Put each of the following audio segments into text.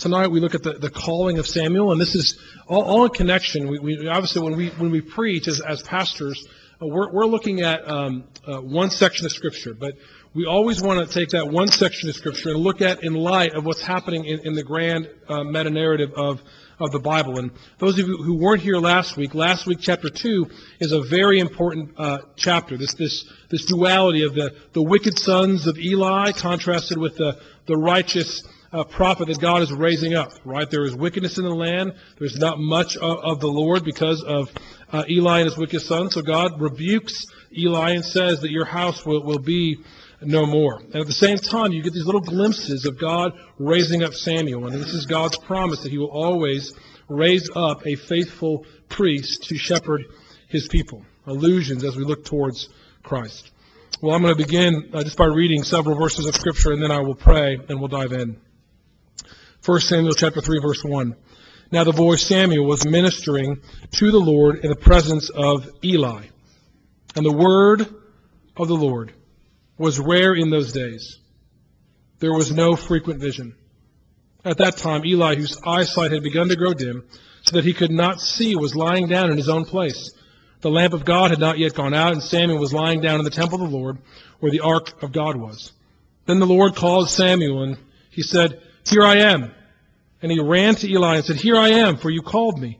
tonight we look at the, the calling of Samuel, and this is all, all in connection. We, we obviously when we when we preach as, as pastors, uh, we're, we're looking at um, uh, one section of Scripture, but we always want to take that one section of Scripture and look at in light of what's happening in, in the grand uh, meta narrative of of the Bible. And those of you who weren't here last week, last week chapter two is a very important uh, chapter. This this this duality of the the wicked sons of Eli contrasted with the the righteous uh, prophet that God is raising up, right? There is wickedness in the land. There's not much of, of the Lord because of uh, Eli and his wicked son. So God rebukes Eli and says that your house will, will be no more. And at the same time, you get these little glimpses of God raising up Samuel. And this is God's promise that he will always raise up a faithful priest to shepherd his people. Allusions as we look towards Christ. Well, I'm going to begin uh, just by reading several verses of Scripture, and then I will pray and we'll dive in. 1 Samuel chapter 3 verse 1. Now the boy Samuel was ministering to the Lord in the presence of Eli. And the word of the Lord was rare in those days. There was no frequent vision. At that time, Eli, whose eyesight had begun to grow dim, so that he could not see, was lying down in his own place. The lamp of God had not yet gone out, and Samuel was lying down in the temple of the Lord, where the ark of God was. Then the Lord called Samuel, and he said, here I am. And he ran to Eli and said, Here I am, for you called me.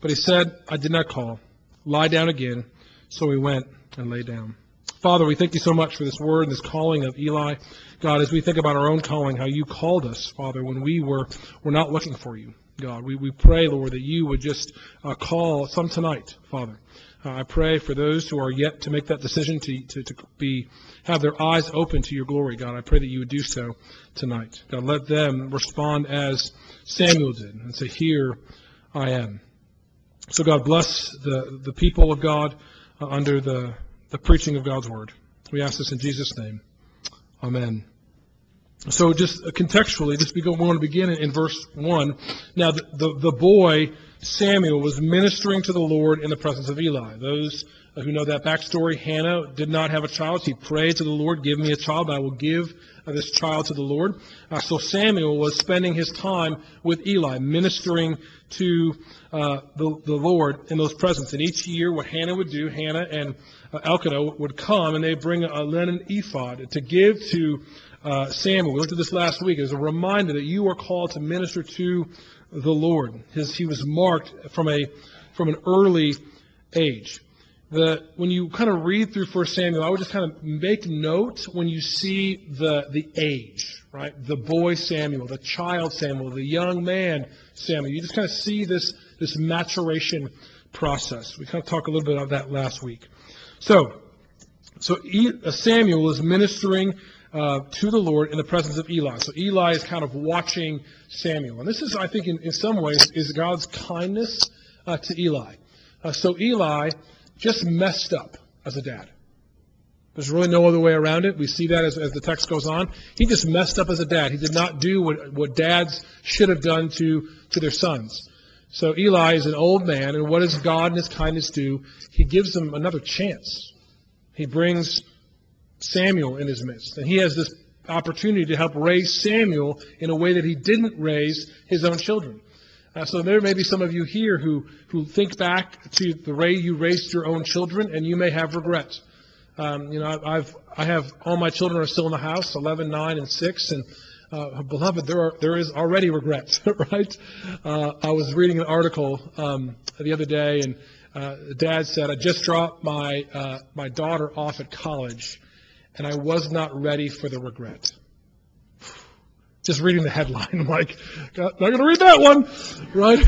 But he said, I did not call. Lie down again. So he went and lay down. Father, we thank you so much for this word and this calling of Eli. God, as we think about our own calling, how you called us, Father, when we were, were not looking for you. God, we, we pray, Lord, that you would just uh, call some tonight, Father. Uh, I pray for those who are yet to make that decision to, to, to be have their eyes open to your glory, God. I pray that you would do so tonight. God, let them respond as Samuel did and say, Here I am. So, God, bless the, the people of God uh, under the, the preaching of God's word. We ask this in Jesus' name. Amen. So, just contextually, just we want to begin in, in verse 1. Now, the, the, the boy Samuel was ministering to the Lord in the presence of Eli. Those who know that backstory, Hannah did not have a child. She prayed to the Lord, Give me a child. I will give this child to the Lord. Uh, so Samuel was spending his time with Eli, ministering to uh, the, the Lord in those presence. And each year, what Hannah would do, Hannah and uh, Elkanah would come and they bring a linen ephod to give to uh, Samuel. We looked at this last week as a reminder that you are called to minister to the Lord. His, he was marked from a from an early age. The, when you kind of read through 1 Samuel, I would just kind of make note when you see the, the age, right? The boy Samuel, the child Samuel, the young man Samuel. You just kind of see this, this maturation process. We kind of talked a little bit about that last week. So, so uh, Samuel is ministering uh, to the Lord in the presence of Eli. So Eli is kind of watching Samuel. And this is, I think, in, in some ways, is God's kindness uh, to Eli. Uh, so Eli just messed up as a dad. There's really no other way around it. We see that as, as the text goes on. He just messed up as a dad. He did not do what, what dads should have done to, to their sons. So Eli is an old man, and what does God and his kindness do? He gives him another chance. He brings Samuel in his midst. And he has this opportunity to help raise Samuel in a way that he didn't raise his own children. Uh, so there may be some of you here who, who think back to the way you raised your own children, and you may have regrets. Um, you know, I've I have all my children are still in the house, 11, 9, and 6, and uh, beloved, there are there is already regrets, right? Uh, I was reading an article um, the other day, and uh, Dad said, "I just dropped my uh, my daughter off at college, and I was not ready for the regret. Just reading the headline, I'm like, not going to read that one, right?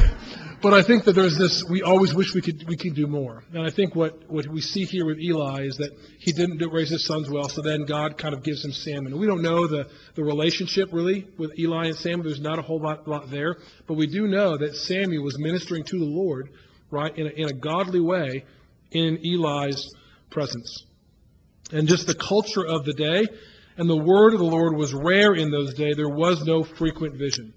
But I think that there's this, we always wish we could, we could do more. And I think what, what we see here with Eli is that he didn't raise his sons well, so then God kind of gives him Samuel. We don't know the, the relationship really with Eli and Samuel. There's not a whole lot, lot there. But we do know that Samuel was ministering to the Lord, right, in a, in a godly way in Eli's presence and just the culture of the day. And the word of the Lord was rare in those days. There was no frequent vision.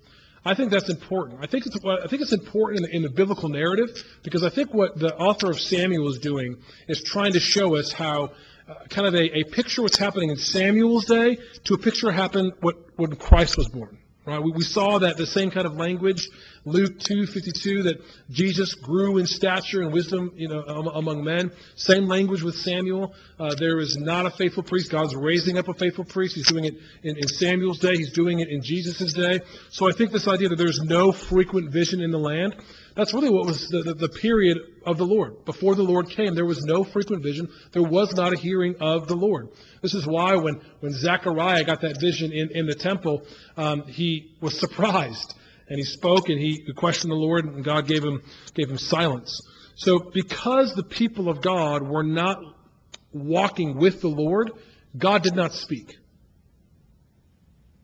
I think that's important. I think it's, I think it's important in the, in the biblical narrative because I think what the author of Samuel is doing is trying to show us how uh, kind of a, a picture what's happening in Samuel's day to a picture happened what, when Christ was born Right? We, we saw that the same kind of language, Luke 2:52, that Jesus grew in stature and wisdom, you know, am- among men. Same language with Samuel. Uh, there is not a faithful priest. God's raising up a faithful priest. He's doing it in, in Samuel's day. He's doing it in Jesus' day. So I think this idea that there's no frequent vision in the land, that's really what was the, the, the period of the Lord. Before the Lord came, there was no frequent vision. There was not a hearing of the Lord. This is why when, when Zechariah got that vision in, in the temple, um, he was surprised. And he spoke and he questioned the Lord, and God gave him, gave him silence. So because the people of God were not walking with the Lord, God did not speak.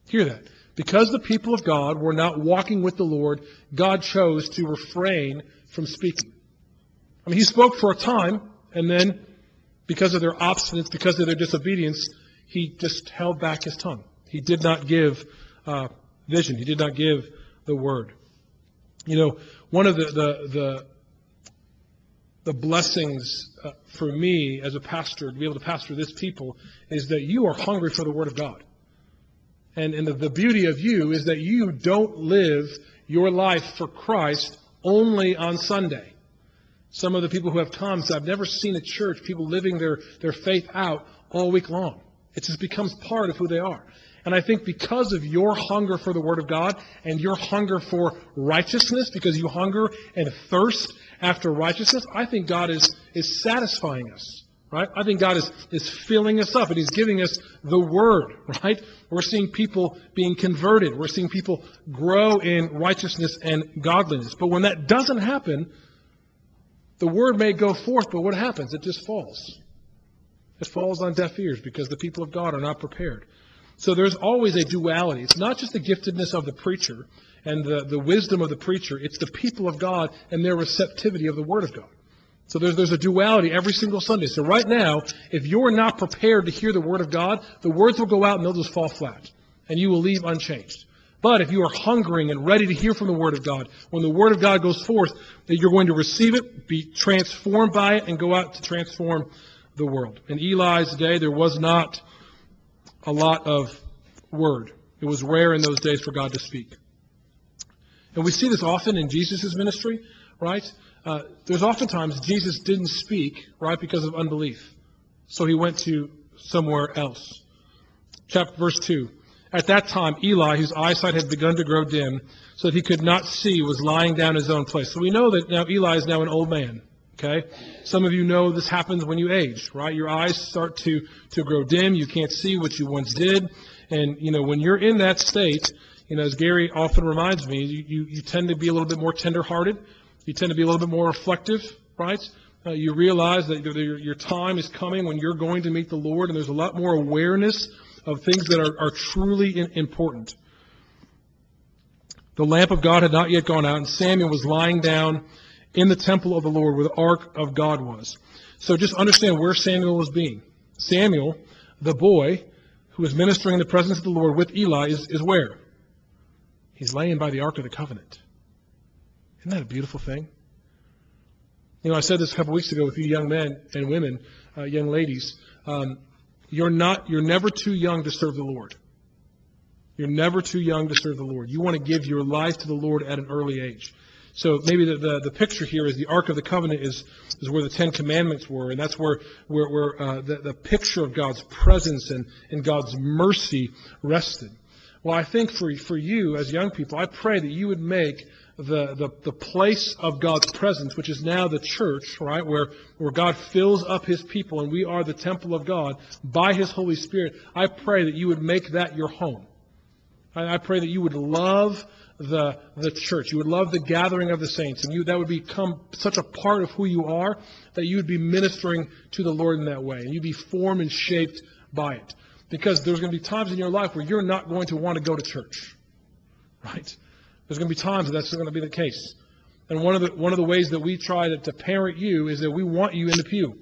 Hear that. Because the people of God were not walking with the Lord, God chose to refrain from speaking. I mean, he spoke for a time, and then, because of their obstinance, because of their disobedience, he just held back his tongue. He did not give uh, vision. He did not give the word. You know, one of the the the, the blessings uh, for me as a pastor to be able to pastor this people is that you are hungry for the word of God. And, and the, the beauty of you is that you don't live your life for Christ only on Sunday. Some of the people who have come said, I've never seen a church, people living their, their faith out all week long. It just becomes part of who they are. And I think because of your hunger for the Word of God and your hunger for righteousness, because you hunger and thirst after righteousness, I think God is, is satisfying us. Right? I think God is, is filling us up and He's giving us the Word, right? We're seeing people being converted. We're seeing people grow in righteousness and godliness. But when that doesn't happen, the Word may go forth, but what happens? It just falls. It falls on deaf ears because the people of God are not prepared. So there's always a duality. It's not just the giftedness of the preacher and the, the wisdom of the preacher, it's the people of God and their receptivity of the Word of God. So there's, there's a duality every single Sunday. So right now, if you're not prepared to hear the Word of God, the words will go out and they'll just fall flat. And you will leave unchanged. But if you are hungering and ready to hear from the Word of God, when the Word of God goes forth, that you're going to receive it, be transformed by it, and go out to transform the world. In Eli's day, there was not a lot of word. It was rare in those days for God to speak. And we see this often in Jesus' ministry, right? Uh, there's oftentimes Jesus didn't speak, right, because of unbelief. So he went to somewhere else. Chapter verse 2. At that time, Eli, whose eyesight had begun to grow dim, so that he could not see, was lying down in his own place. So we know that now Eli is now an old man. Okay? Some of you know this happens when you age, right? Your eyes start to, to grow dim. You can't see what you once did. And, you know, when you're in that state, you know, as Gary often reminds me, you, you, you tend to be a little bit more tenderhearted. You tend to be a little bit more reflective, right? Uh, you realize that your, your time is coming when you're going to meet the Lord, and there's a lot more awareness of things that are, are truly in, important. The lamp of God had not yet gone out, and Samuel was lying down in the temple of the Lord where the ark of God was. So just understand where Samuel was being. Samuel, the boy who was ministering in the presence of the Lord with Eli, is, is where? He's laying by the ark of the covenant. Isn't that a beautiful thing? You know, I said this a couple weeks ago with you young men and women, uh, young ladies. Um, you're not, you're never too young to serve the Lord. You're never too young to serve the Lord. You want to give your life to the Lord at an early age. So maybe the, the, the, picture here is the Ark of the Covenant is, is where the Ten Commandments were, and that's where, where, where uh, the, the picture of God's presence and, and God's mercy rested. Well, I think for, for you as young people, I pray that you would make the, the, the place of God's presence, which is now the church, right, where, where God fills up his people and we are the temple of God by his Holy Spirit, I pray that you would make that your home. I, I pray that you would love the, the church. You would love the gathering of the saints, and you, that would become such a part of who you are that you would be ministering to the Lord in that way, and you'd be formed and shaped by it. Because there's going to be times in your life where you're not going to want to go to church, right? There's going to be times that that's going to be the case. And one of the, one of the ways that we try to, to parent you is that we want you in the pew.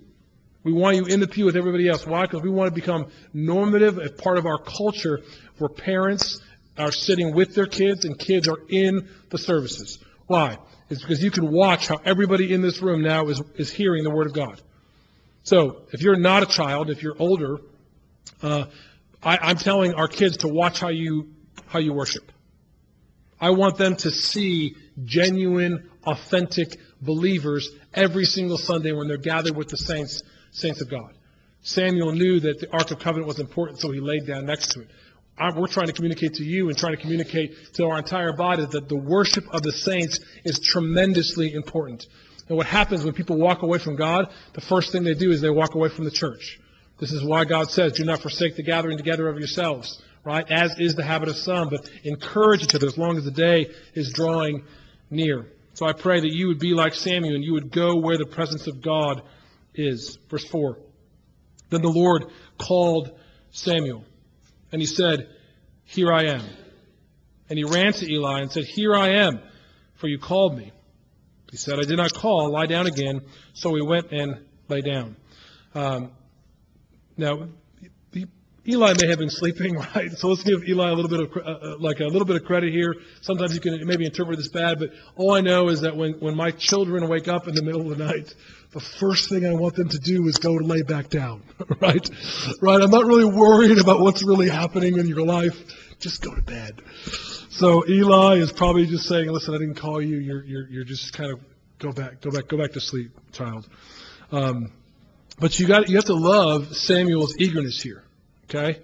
We want you in the pew with everybody else. Why? Because we want to become normative as part of our culture for parents are sitting with their kids and kids are in the services. Why? It's because you can watch how everybody in this room now is, is hearing the Word of God. So, if you're not a child, if you're older, uh, I, I'm telling our kids to watch how you how you worship. I want them to see genuine, authentic believers every single Sunday when they're gathered with the saints, saints of God. Samuel knew that the Ark of Covenant was important, so he laid down next to it. I- We're trying to communicate to you and trying to communicate to our entire body that the worship of the saints is tremendously important. And what happens when people walk away from God, the first thing they do is they walk away from the church. This is why God says, do not forsake the gathering together of yourselves, right? As is the habit of some, but encourage each other as long as the day is drawing near. So I pray that you would be like Samuel and you would go where the presence of God is. Verse 4. Then the Lord called Samuel, and he said, Here I am. And he ran to Eli and said, Here I am, for you called me. He said, I did not call, lie down again. So he went and lay down. Um, now, Eli may have been sleeping, right? So let's give Eli a little bit of uh, uh, like a little bit of credit here. Sometimes you can maybe interpret this bad, but all I know is that when when my children wake up in the middle of the night, the first thing I want them to do is go to lay back down, right? Right? I'm not really worried about what's really happening in your life. Just go to bed. So Eli is probably just saying, "Listen, I didn't call you. You're you're you're just kind of go back, go back, go back to sleep, child." Um, but you got you have to love Samuel's eagerness here. Okay?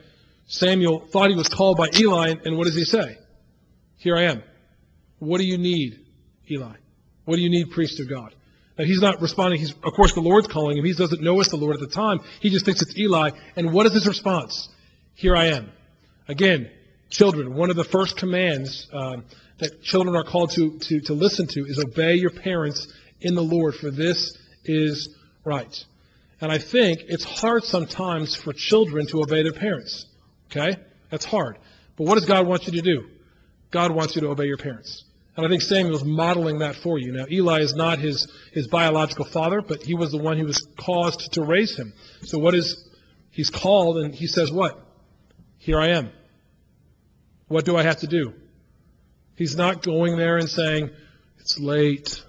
Samuel thought he was called by Eli, and what does he say? Here I am. What do you need, Eli? What do you need, priest of God? Now, he's not responding. He's, of course, the Lord's calling him. He doesn't know it's the Lord at the time. He just thinks it's Eli. And what is his response? Here I am. Again, children, one of the first commands um, that children are called to, to, to listen to is obey your parents in the Lord, for this is right. And I think it's hard sometimes for children to obey their parents. Okay? That's hard. But what does God want you to do? God wants you to obey your parents. And I think Samuel's modeling that for you. Now, Eli is not his, his biological father, but he was the one who was caused to raise him. So what is, he's called and he says what? Here I am. What do I have to do? He's not going there and saying, it's late.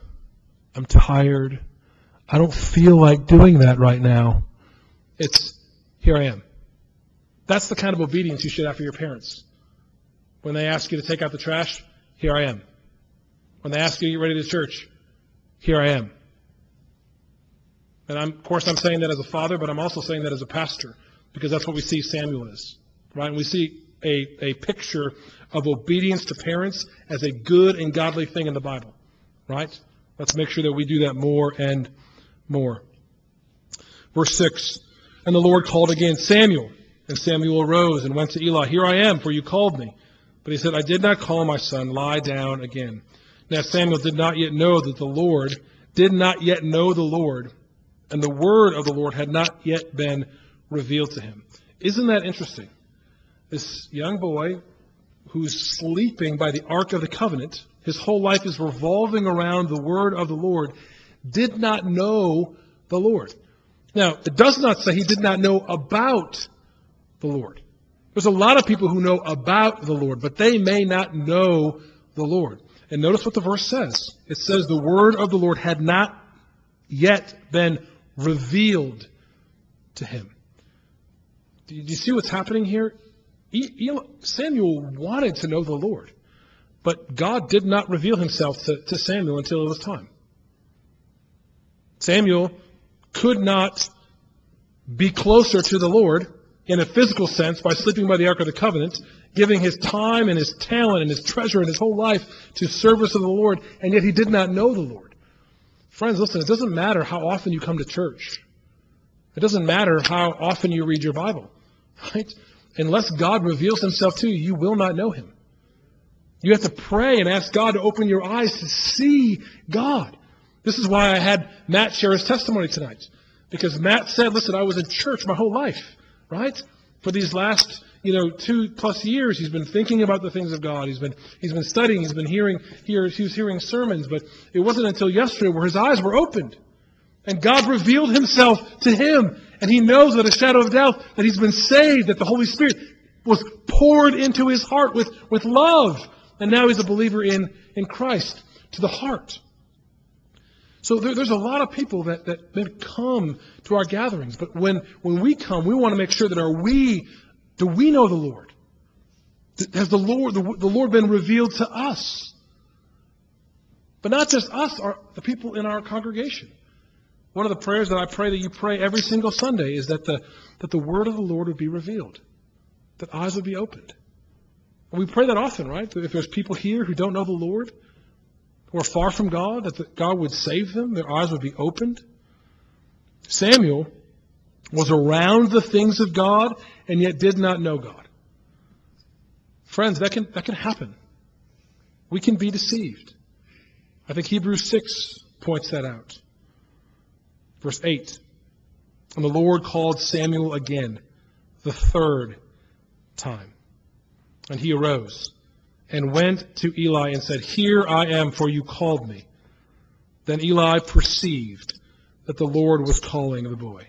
I'm tired. I don't feel like doing that right now. It's, here I am. That's the kind of obedience you should have for your parents. When they ask you to take out the trash, here I am. When they ask you to get ready to church, here I am. And I'm, of course, I'm saying that as a father, but I'm also saying that as a pastor, because that's what we see Samuel is. Right? And we see a, a picture of obedience to parents as a good and godly thing in the Bible. Right? Let's make sure that we do that more and more. Verse 6 And the Lord called again, Samuel. And Samuel arose and went to Eli. Here I am, for you called me. But he said, I did not call my son. Lie down again. Now Samuel did not yet know that the Lord, did not yet know the Lord, and the word of the Lord had not yet been revealed to him. Isn't that interesting? This young boy who's sleeping by the Ark of the Covenant, his whole life is revolving around the word of the Lord, did not know the Lord. Now, it does not say he did not know about the Lord. There's a lot of people who know about the Lord, but they may not know the Lord. And notice what the verse says. It says the word of the Lord had not yet been revealed to him. Do you see what's happening here? Samuel wanted to know the Lord, but God did not reveal himself to, to Samuel until it was time. Samuel could not be closer to the Lord in a physical sense by sleeping by the Ark of the Covenant, giving his time and his talent and his treasure and his whole life to service of the Lord, and yet he did not know the Lord. Friends, listen, it doesn't matter how often you come to church. It doesn't matter how often you read your Bible, right? Unless God reveals himself to you, you will not know him. You have to pray and ask God to open your eyes to see God. This is why I had Matt share his testimony tonight. Because Matt said, listen, I was in church my whole life, right? For these last, you know, two plus years, he's been thinking about the things of God. He's been, he's been studying. He's been hearing, he was hearing sermons. But it wasn't until yesterday where his eyes were opened. And God revealed himself to him. And he knows with a shadow of doubt that he's been saved, that the Holy Spirit was poured into his heart with, with love. And now he's a believer in, in Christ to the heart. So there, there's a lot of people that, that, come to our gatherings. But when, when we come, we want to make sure that are we, do we know the Lord? Has the Lord, the, the Lord been revealed to us? But not just us, our, the people in our congregation. One of the prayers that I pray that you pray every single Sunday is that the, that the word of the Lord would be revealed, that eyes would be opened. And we pray that often, right? If there's people here who don't know the Lord, who are far from God, that God would save them, their eyes would be opened. Samuel was around the things of God and yet did not know God. Friends, that can, that can happen. We can be deceived. I think Hebrews 6 points that out. Verse 8 And the Lord called Samuel again, the third time. And he arose and went to Eli and said, Here I am, for you called me. Then Eli perceived that the Lord was calling the boy.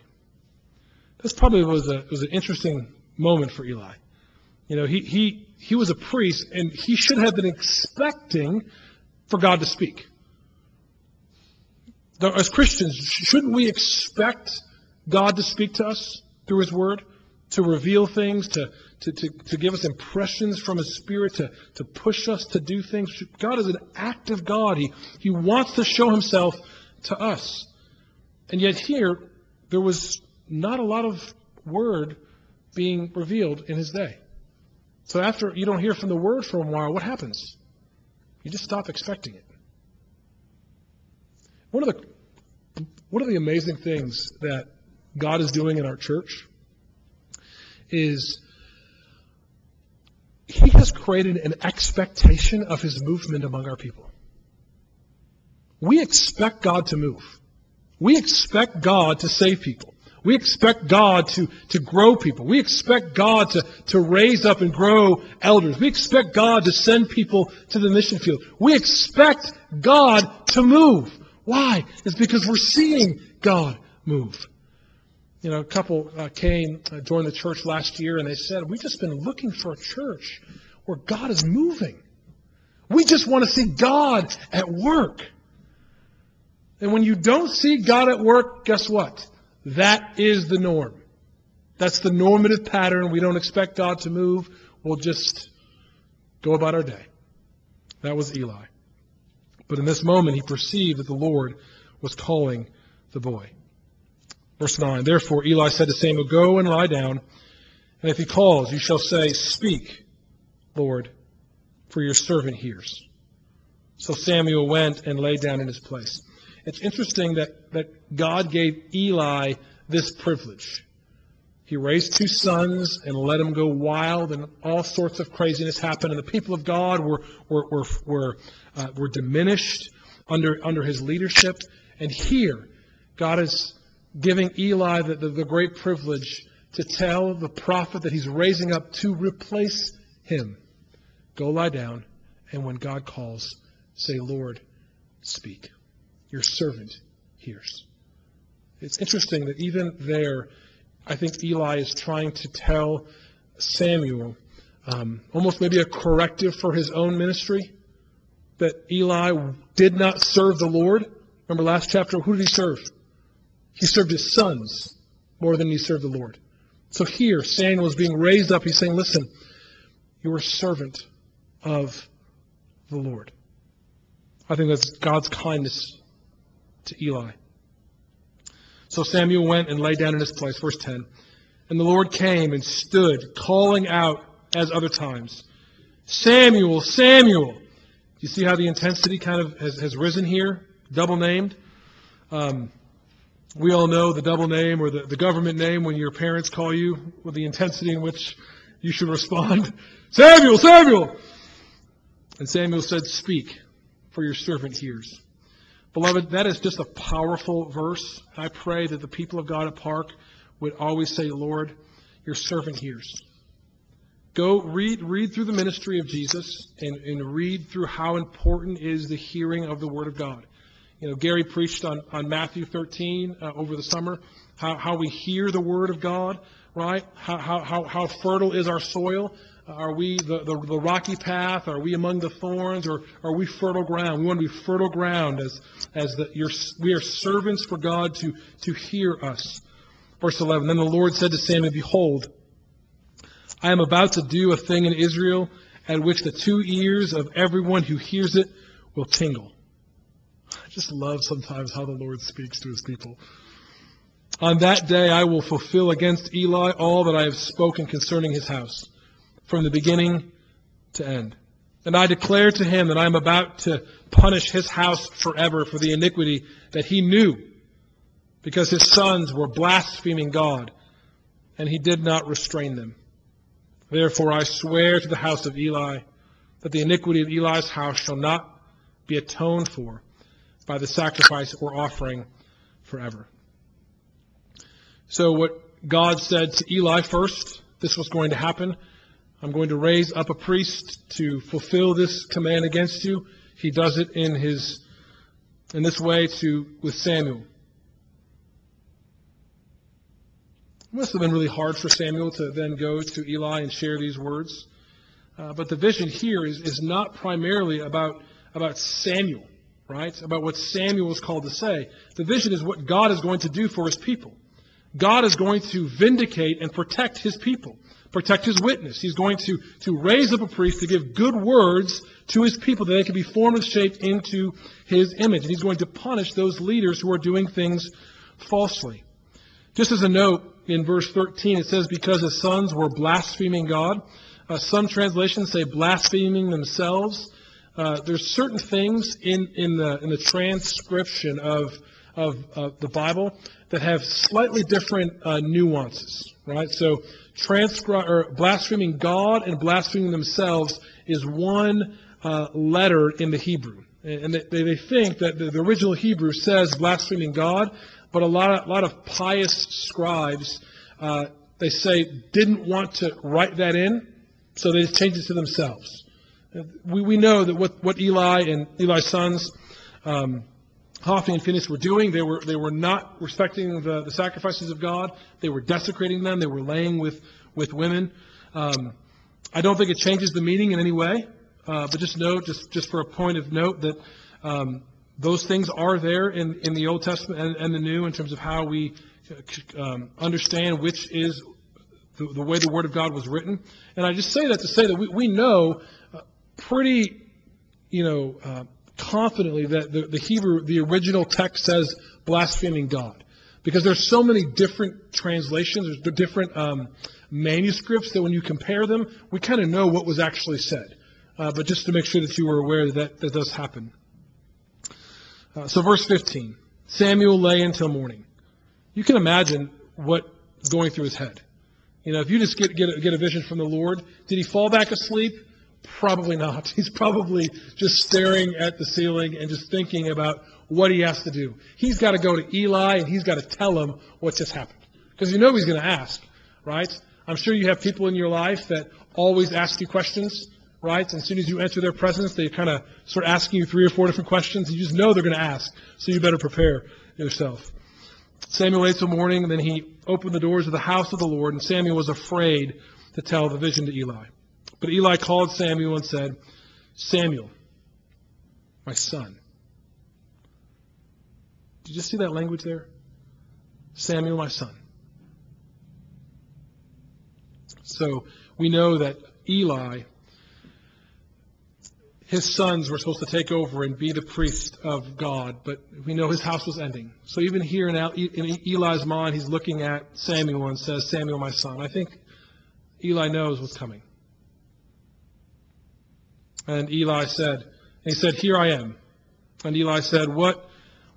This probably was a was an interesting moment for Eli. You know, he he he was a priest and he should have been expecting for God to speak. As Christians, shouldn't we expect God to speak to us through His Word, to reveal things, to, to, to, to give us impressions from His Spirit, to, to push us to do things? God is an active God. He, he wants to show Himself to us. And yet here, there was not a lot of Word being revealed in His day. So after you don't hear from the Word for a while, what happens? You just stop expecting it. One of the one of the amazing things that God is doing in our church is has created an expectation of His movement among our people. We expect God to move. We expect God to save people. We expect God to, to grow people. We expect God to, to raise up and grow elders. We expect God to send people to the mission field. We expect God to move. Why? It's because we're seeing God move. You know, a couple uh, came, uh, joined the church last year, and they said, We've just been looking for a church where God is moving. We just want to see God at work. And when you don't see God at work, guess what? That is the norm. That's the normative pattern. We don't expect God to move. We'll just go about our day. That was Eli. But in this moment, he perceived that the Lord was calling the boy. Verse 9 Therefore Eli said to Samuel, Go and lie down, and if he calls, you shall say, Speak, Lord, for your servant hears. So Samuel went and lay down in his place. It's interesting that, that God gave Eli this privilege. He raised two sons and let them go wild, and all sorts of craziness happened. And the people of God were, were, were, were, uh, were diminished under, under his leadership. And here, God is giving Eli the, the, the great privilege to tell the prophet that he's raising up to replace him Go lie down, and when God calls, say, Lord, speak. Your servant hears. It's interesting that even there, I think Eli is trying to tell Samuel um, almost maybe a corrective for his own ministry that Eli did not serve the Lord. Remember last chapter, who did he serve? He served his sons more than he served the Lord. So here, Samuel is being raised up. He's saying, Listen, you're a servant of the Lord. I think that's God's kindness to Eli. So Samuel went and lay down in his place. Verse 10. And the Lord came and stood, calling out as other times, Samuel, Samuel. You see how the intensity kind of has, has risen here? Double named. Um, we all know the double name or the, the government name when your parents call you with the intensity in which you should respond. Samuel, Samuel! And Samuel said, Speak, for your servant hears. Beloved, that is just a powerful verse. I pray that the people of God at Park would always say, Lord, your servant hears. Go read, read through the ministry of Jesus and, and read through how important is the hearing of the Word of God. You know, Gary preached on, on Matthew 13 uh, over the summer, how, how we hear the Word of God, right? How, how, how fertile is our soil? Are we the, the, the, rocky path? Are we among the thorns? Or are we fertile ground? We want to be fertile ground as, as the, your, we are servants for God to, to hear us. Verse 11 Then the Lord said to Samuel, Behold, I am about to do a thing in Israel at which the two ears of everyone who hears it will tingle. I just love sometimes how the Lord speaks to his people. On that day I will fulfill against Eli all that I have spoken concerning his house, from the beginning to end. And I declare to him that I am about to punish his house forever for the iniquity that he knew, because his sons were blaspheming God, and he did not restrain them. Therefore I swear to the house of Eli that the iniquity of Eli's house shall not be atoned for by the sacrifice or offering forever. So what God said to Eli first, this was going to happen. I'm going to raise up a priest to fulfill this command against you. He does it in his in this way to with Samuel. It must have been really hard for Samuel to then go to Eli and share these words. Uh, but the vision here is, is not primarily about, about Samuel, right? About what Samuel is called to say. The vision is what God is going to do for his people. God is going to vindicate and protect his people protect his witness. He's going to, to raise up a priest to give good words to his people that they can be formed and shaped into his image. And he's going to punish those leaders who are doing things falsely. Just as a note, in verse 13, it says, Because his sons were blaspheming God. Uh, some translations say blaspheming themselves. Uh, there's certain things in, in, the, in the transcription of, of, of the Bible that have slightly different uh, nuances, right? So transcri- or blaspheming God and blaspheming themselves is one uh, letter in the Hebrew. And they, they think that the, the original Hebrew says blaspheming God, but a lot of, a lot of pious scribes, uh, they say, didn't want to write that in, so they just changed it to themselves. We, we know that what, what Eli and Eli's sons um, Hophni and Phinehas were doing. They were, they were not respecting the, the sacrifices of God. They were desecrating them. They were laying with, with women. Um, I don't think it changes the meaning in any way, uh, but just note, just, just for a point of note, that um, those things are there in, in the Old Testament and, and the New in terms of how we um, understand which is the, the, way the Word of God was written. And I just say that to say that we, we know uh, pretty, you know, uh, confidently that the, the Hebrew, the original text says blaspheming God. Because there's so many different translations, there's different um, manuscripts that when you compare them, we kind of know what was actually said. Uh, but just to make sure that you were aware that that does happen. Uh, so verse 15, Samuel lay until morning. You can imagine what going through his head. You know, if you just get, get, a, get a vision from the Lord, did he fall back asleep? Probably not. He's probably just staring at the ceiling and just thinking about what he has to do. He's got to go to Eli and he's got to tell him what just happened. Because you know he's going to ask, right? I'm sure you have people in your life that always ask you questions, right? And as soon as you enter their presence, they kind of start asking you three or four different questions. You just know they're going to ask, so you better prepare yourself. Samuel waited till morning, and then he opened the doors of the house of the Lord, and Samuel was afraid to tell the vision to Eli. But Eli called Samuel and said, Samuel, my son. Did you see that language there? Samuel, my son. So we know that Eli, his sons were supposed to take over and be the priest of God, but we know his house was ending. So even here in, Eli's mind, he's looking at Samuel and says, Samuel, my son. I think Eli knows what's coming. And Eli said, and he said, Here I am. And Eli said, What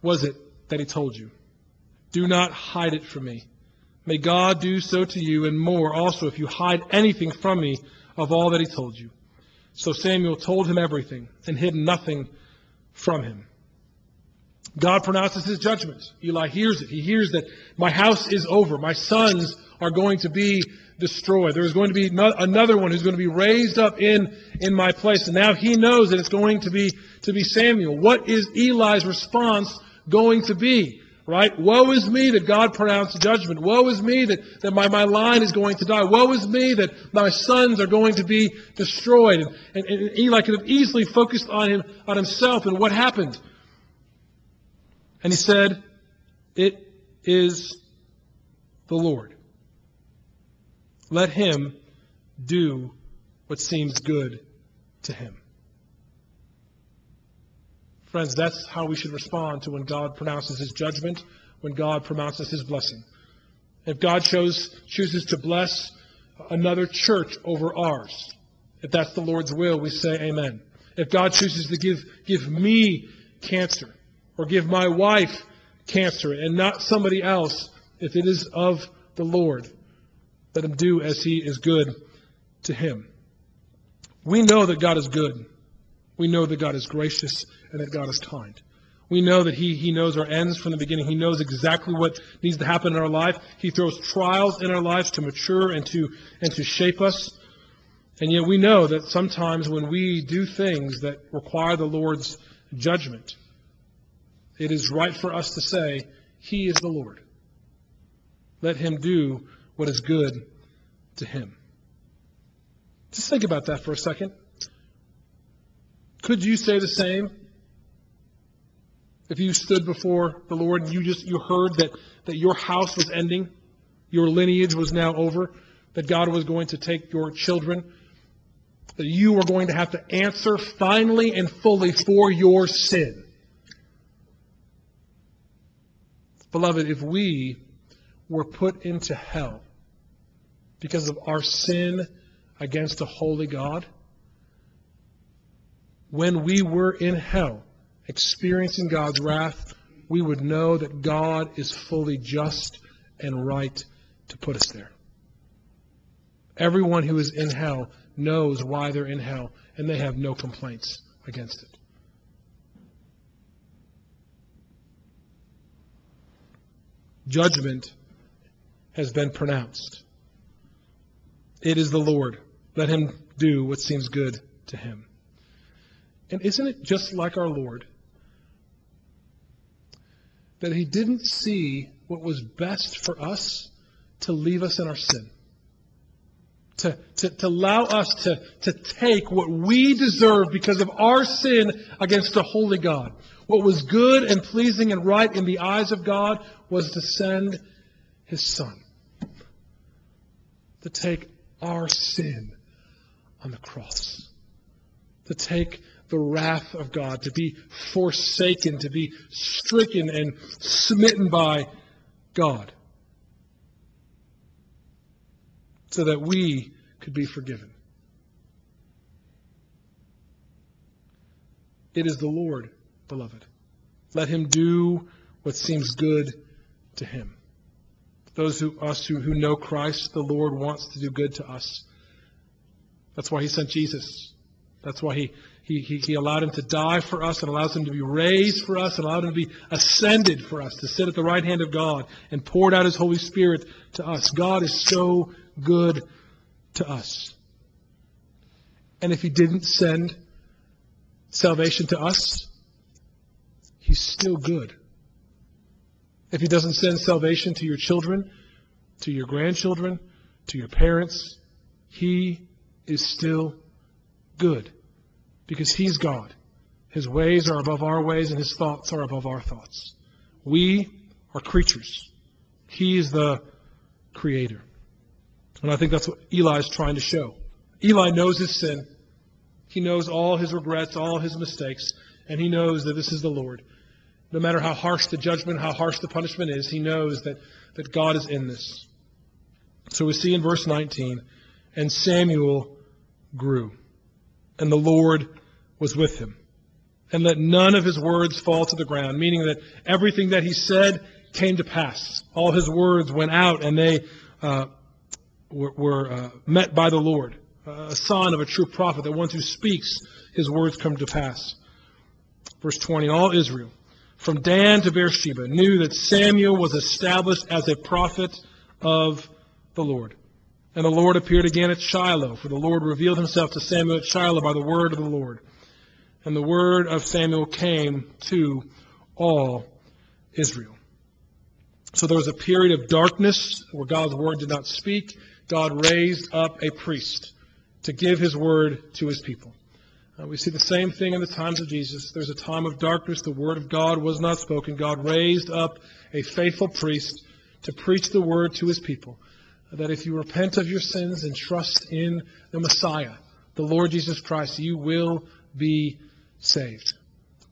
was it that he told you? Do not hide it from me. May God do so to you and more also if you hide anything from me of all that he told you. So Samuel told him everything and hid nothing from him. God pronounces his judgment. Eli hears it. He hears that my house is over. My sons are going to be destroyed. There is going to be another one who's going to be raised up in, in my place. And now he knows that it's going to be, to be Samuel. What is Eli's response going to be? Right? Woe is me that God pronounced judgment. Woe is me that, that my, my line is going to die. Woe is me that my sons are going to be destroyed. And, and, and Eli could have easily focused on him, on himself and what happened. And he said, It is the Lord. Let him do what seems good to him. Friends, that's how we should respond to when God pronounces his judgment, when God pronounces his blessing. If God chose, chooses to bless another church over ours, if that's the Lord's will, we say amen. If God chooses to give, give me cancer, or give my wife cancer, and not somebody else, if it is of the Lord, let him do as he is good to him. We know that God is good. We know that God is gracious and that God is kind. We know that he, he knows our ends from the beginning. He knows exactly what needs to happen in our life. He throws trials in our lives to mature and to, and to shape us. And yet we know that sometimes when we do things that require the Lord's judgment, it is right for us to say, He is the Lord. Let Him do what is good to Him. Just think about that for a second. Could you say the same if you stood before the Lord and you just you heard that, that your house was ending, your lineage was now over, that God was going to take your children, that you were going to have to answer finally and fully for your sin. Beloved, if we were put into hell because of our sin against a holy God, when we were in hell, experiencing God's wrath, we would know that God is fully just and right to put us there. Everyone who is in hell knows why they're in hell, and they have no complaints against it. Judgment has been pronounced. It is the Lord. Let him do what seems good to him. And isn't it just like our Lord that he didn't see what was best for us to leave us in our sin? To, to, to allow us to, to take what we deserve because of our sin against a holy God. What was good and pleasing and right in the eyes of God was to send his Son to take our sin on the cross, to take the wrath of God, to be forsaken, to be stricken and smitten by God, so that we could be forgiven. It is the Lord, beloved. Let him do what seems good to him. Those who us who, who know Christ, the Lord wants to do good to us. That's why he sent Jesus. That's why he, he, he, he allowed him to die for us and allows him to be raised for us and allowed him to be ascended for us, to sit at the right hand of God and poured out his Holy Spirit to us. God is so good to us. And if he didn't send salvation to us, he's still good. If he doesn't send salvation to your children, to your grandchildren, to your parents, he is still good because He's God. His ways are above our ways, and His thoughts are above our thoughts. We are creatures. He is the Creator. And I think that's what Eli is trying to show. Eli knows his sin. He knows all his regrets, all his mistakes, and he knows that this is the Lord. No matter how harsh the judgment, how harsh the punishment is, he knows that, that God is in this. So we see in verse 19, and Samuel grew and the Lord was with him. And let none of his words fall to the ground, meaning that everything that he said came to pass. All his words went out and they uh, were, were uh, met by the Lord. A sign of a true prophet, that one who speaks, his words come to pass. Verse 20 All Israel, from Dan to Beersheba, knew that Samuel was established as a prophet of the Lord. And the Lord appeared again at Shiloh, for the Lord revealed himself to Samuel at Shiloh by the word of the Lord. And the word of Samuel came to all Israel. So there was a period of darkness where God's word did not speak. God raised up a priest to give his word to his people. Uh, we see the same thing in the times of Jesus. There's a time of darkness. The word of God was not spoken. God raised up a faithful priest to preach the word to his people that if you repent of your sins and trust in the Messiah, the Lord Jesus Christ, you will be saved.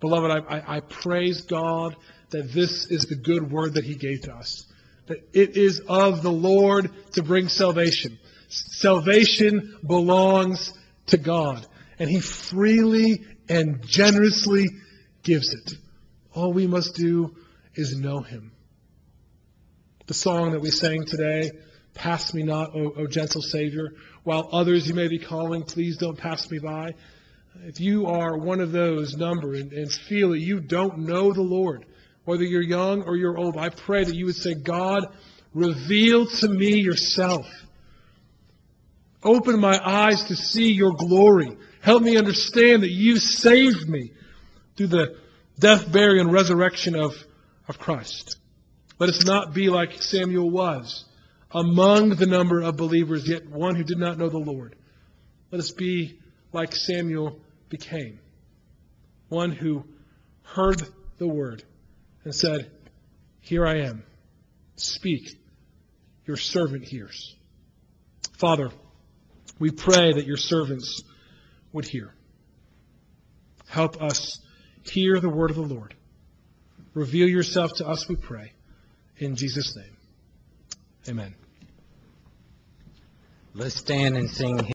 Beloved, I, I, I praise God that this is the good word that He gave to us. That it is of the Lord to bring salvation. Salvation belongs to God, and He freely and generously gives it. All we must do is know Him. The song that we sang today, Pass Me Not, o, o Gentle Savior, while others you may be calling, Please Don't Pass Me By. If you are one of those number and, and feel that you don't know the Lord, whether you're young or you're old, I pray that you would say, God, reveal to me yourself. Open my eyes to see your glory. Help me understand that you saved me through the death, burial, and resurrection of, of Christ. Let us not be like Samuel was, among the number of believers, yet one who did not know the Lord. Let us be like Samuel became, one who heard the word and said, Here I am. Speak. Your servant hears. Father, we pray that your servants would hear. Help us hear the word of the Lord. Reveal yourself to us, we pray. In Jesus' name. Amen. Let's stand and sing.